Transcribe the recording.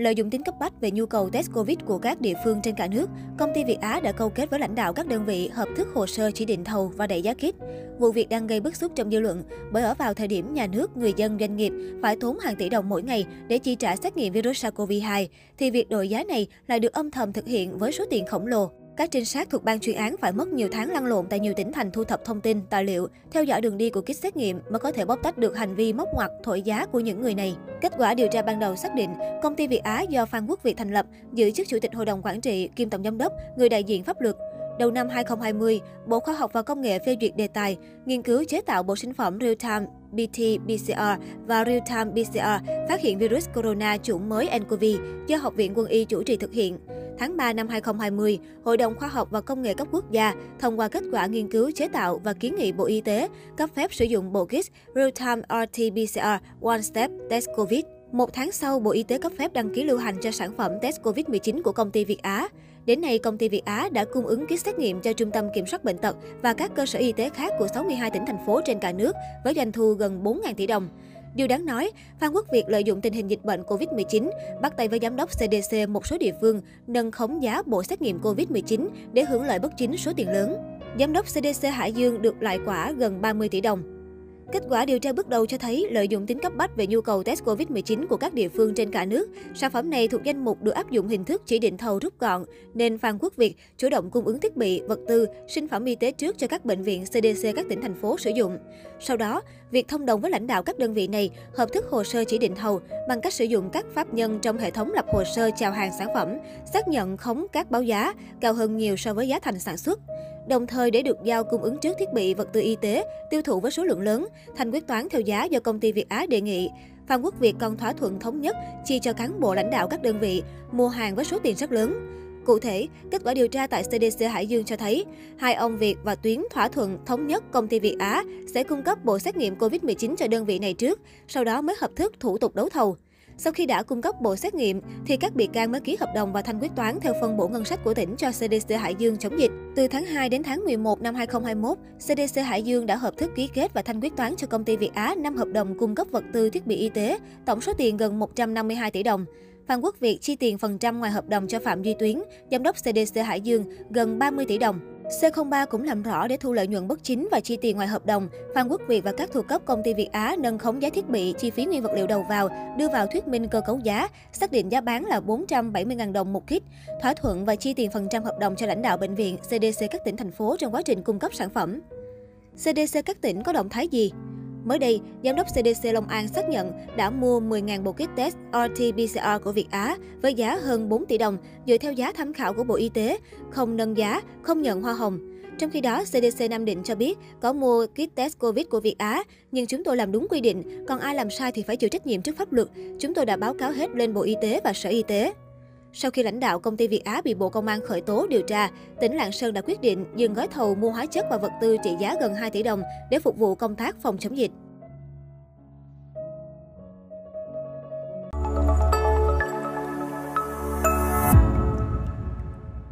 Lợi dụng tính cấp bách về nhu cầu test Covid của các địa phương trên cả nước, công ty Việt Á đã câu kết với lãnh đạo các đơn vị hợp thức hồ sơ chỉ định thầu và đẩy giá kit. Vụ việc đang gây bức xúc trong dư luận bởi ở vào thời điểm nhà nước, người dân, doanh nghiệp phải tốn hàng tỷ đồng mỗi ngày để chi trả xét nghiệm virus SARS-CoV-2, thì việc đổi giá này lại được âm thầm thực hiện với số tiền khổng lồ. Các trinh sát thuộc ban chuyên án phải mất nhiều tháng lăn lộn tại nhiều tỉnh thành thu thập thông tin, tài liệu, theo dõi đường đi của kit xét nghiệm mới có thể bóc tách được hành vi móc ngoặt, thổi giá của những người này. Kết quả điều tra ban đầu xác định, công ty Việt Á do Phan Quốc Việt thành lập, giữ chức chủ tịch hội đồng quản trị, kiêm tổng giám đốc, người đại diện pháp luật. Đầu năm 2020, Bộ Khoa học và Công nghệ phê duyệt đề tài nghiên cứu chế tạo bộ sinh phẩm real-time BT-PCR và real-time PCR phát hiện virus corona chủng mới nCoV do Học viện Quân y chủ trì thực hiện. Tháng 3 năm 2020, Hội đồng Khoa học và Công nghệ cấp quốc gia thông qua kết quả nghiên cứu chế tạo và kiến nghị Bộ Y tế cấp phép sử dụng bộ kit Real-Time RT-PCR One Step Test COVID. Một tháng sau, Bộ Y tế cấp phép đăng ký lưu hành cho sản phẩm test COVID-19 của công ty Việt Á. Đến nay, công ty Việt Á đã cung ứng kit xét nghiệm cho Trung tâm Kiểm soát Bệnh tật và các cơ sở y tế khác của 62 tỉnh thành phố trên cả nước với doanh thu gần 4.000 tỷ đồng. Điều đáng nói, Phan Quốc Việt lợi dụng tình hình dịch bệnh COVID-19, bắt tay với giám đốc CDC một số địa phương, nâng khống giá bộ xét nghiệm COVID-19 để hưởng lợi bất chính số tiền lớn. Giám đốc CDC Hải Dương được lại quả gần 30 tỷ đồng. Kết quả điều tra bước đầu cho thấy lợi dụng tính cấp bách về nhu cầu test Covid-19 của các địa phương trên cả nước, sản phẩm này thuộc danh mục được áp dụng hình thức chỉ định thầu rút gọn, nên Phan Quốc Việt chủ động cung ứng thiết bị, vật tư, sinh phẩm y tế trước cho các bệnh viện CDC các tỉnh thành phố sử dụng. Sau đó, việc thông đồng với lãnh đạo các đơn vị này hợp thức hồ sơ chỉ định thầu bằng cách sử dụng các pháp nhân trong hệ thống lập hồ sơ chào hàng sản phẩm, xác nhận khống các báo giá cao hơn nhiều so với giá thành sản xuất. Đồng thời để được giao cung ứng trước thiết bị vật tư y tế, tiêu thụ với số lượng lớn, thành quyết toán theo giá do công ty Việt Á đề nghị. Phan Quốc Việt còn thỏa thuận thống nhất chi cho cán bộ lãnh đạo các đơn vị mua hàng với số tiền rất lớn. Cụ thể, kết quả điều tra tại CDC Hải Dương cho thấy, hai ông Việt và Tuyến thỏa thuận thống nhất công ty Việt Á sẽ cung cấp bộ xét nghiệm COVID-19 cho đơn vị này trước, sau đó mới hợp thức thủ tục đấu thầu. Sau khi đã cung cấp bộ xét nghiệm, thì các bị can mới ký hợp đồng và thanh quyết toán theo phân bổ ngân sách của tỉnh cho CDC Hải Dương chống dịch. Từ tháng 2 đến tháng 11 năm 2021, CDC Hải Dương đã hợp thức ký kết và thanh quyết toán cho công ty Việt Á 5 hợp đồng cung cấp vật tư thiết bị y tế, tổng số tiền gần 152 tỷ đồng. Phan Quốc Việt chi tiền phần trăm ngoài hợp đồng cho Phạm Duy Tuyến, giám đốc CDC Hải Dương, gần 30 tỷ đồng. C03 cũng làm rõ để thu lợi nhuận bất chính và chi tiền ngoài hợp đồng, Phan Quốc Việt và các thuộc cấp công ty Việt Á nâng khống giá thiết bị, chi phí nguyên vật liệu đầu vào, đưa vào thuyết minh cơ cấu giá, xác định giá bán là 470.000 đồng một kit, thỏa thuận và chi tiền phần trăm hợp đồng cho lãnh đạo bệnh viện, CDC các tỉnh thành phố trong quá trình cung cấp sản phẩm. CDC các tỉnh có động thái gì? Mới đây, Giám đốc CDC Long An xác nhận đã mua 10.000 bộ kit test RT-PCR của Việt Á với giá hơn 4 tỷ đồng dựa theo giá tham khảo của Bộ Y tế, không nâng giá, không nhận hoa hồng. Trong khi đó, CDC Nam Định cho biết có mua kit test COVID của Việt Á, nhưng chúng tôi làm đúng quy định, còn ai làm sai thì phải chịu trách nhiệm trước pháp luật. Chúng tôi đã báo cáo hết lên Bộ Y tế và Sở Y tế. Sau khi lãnh đạo công ty Việt Á bị Bộ Công an khởi tố điều tra, tỉnh Lạng Sơn đã quyết định dừng gói thầu mua hóa chất và vật tư trị giá gần 2 tỷ đồng để phục vụ công tác phòng chống dịch.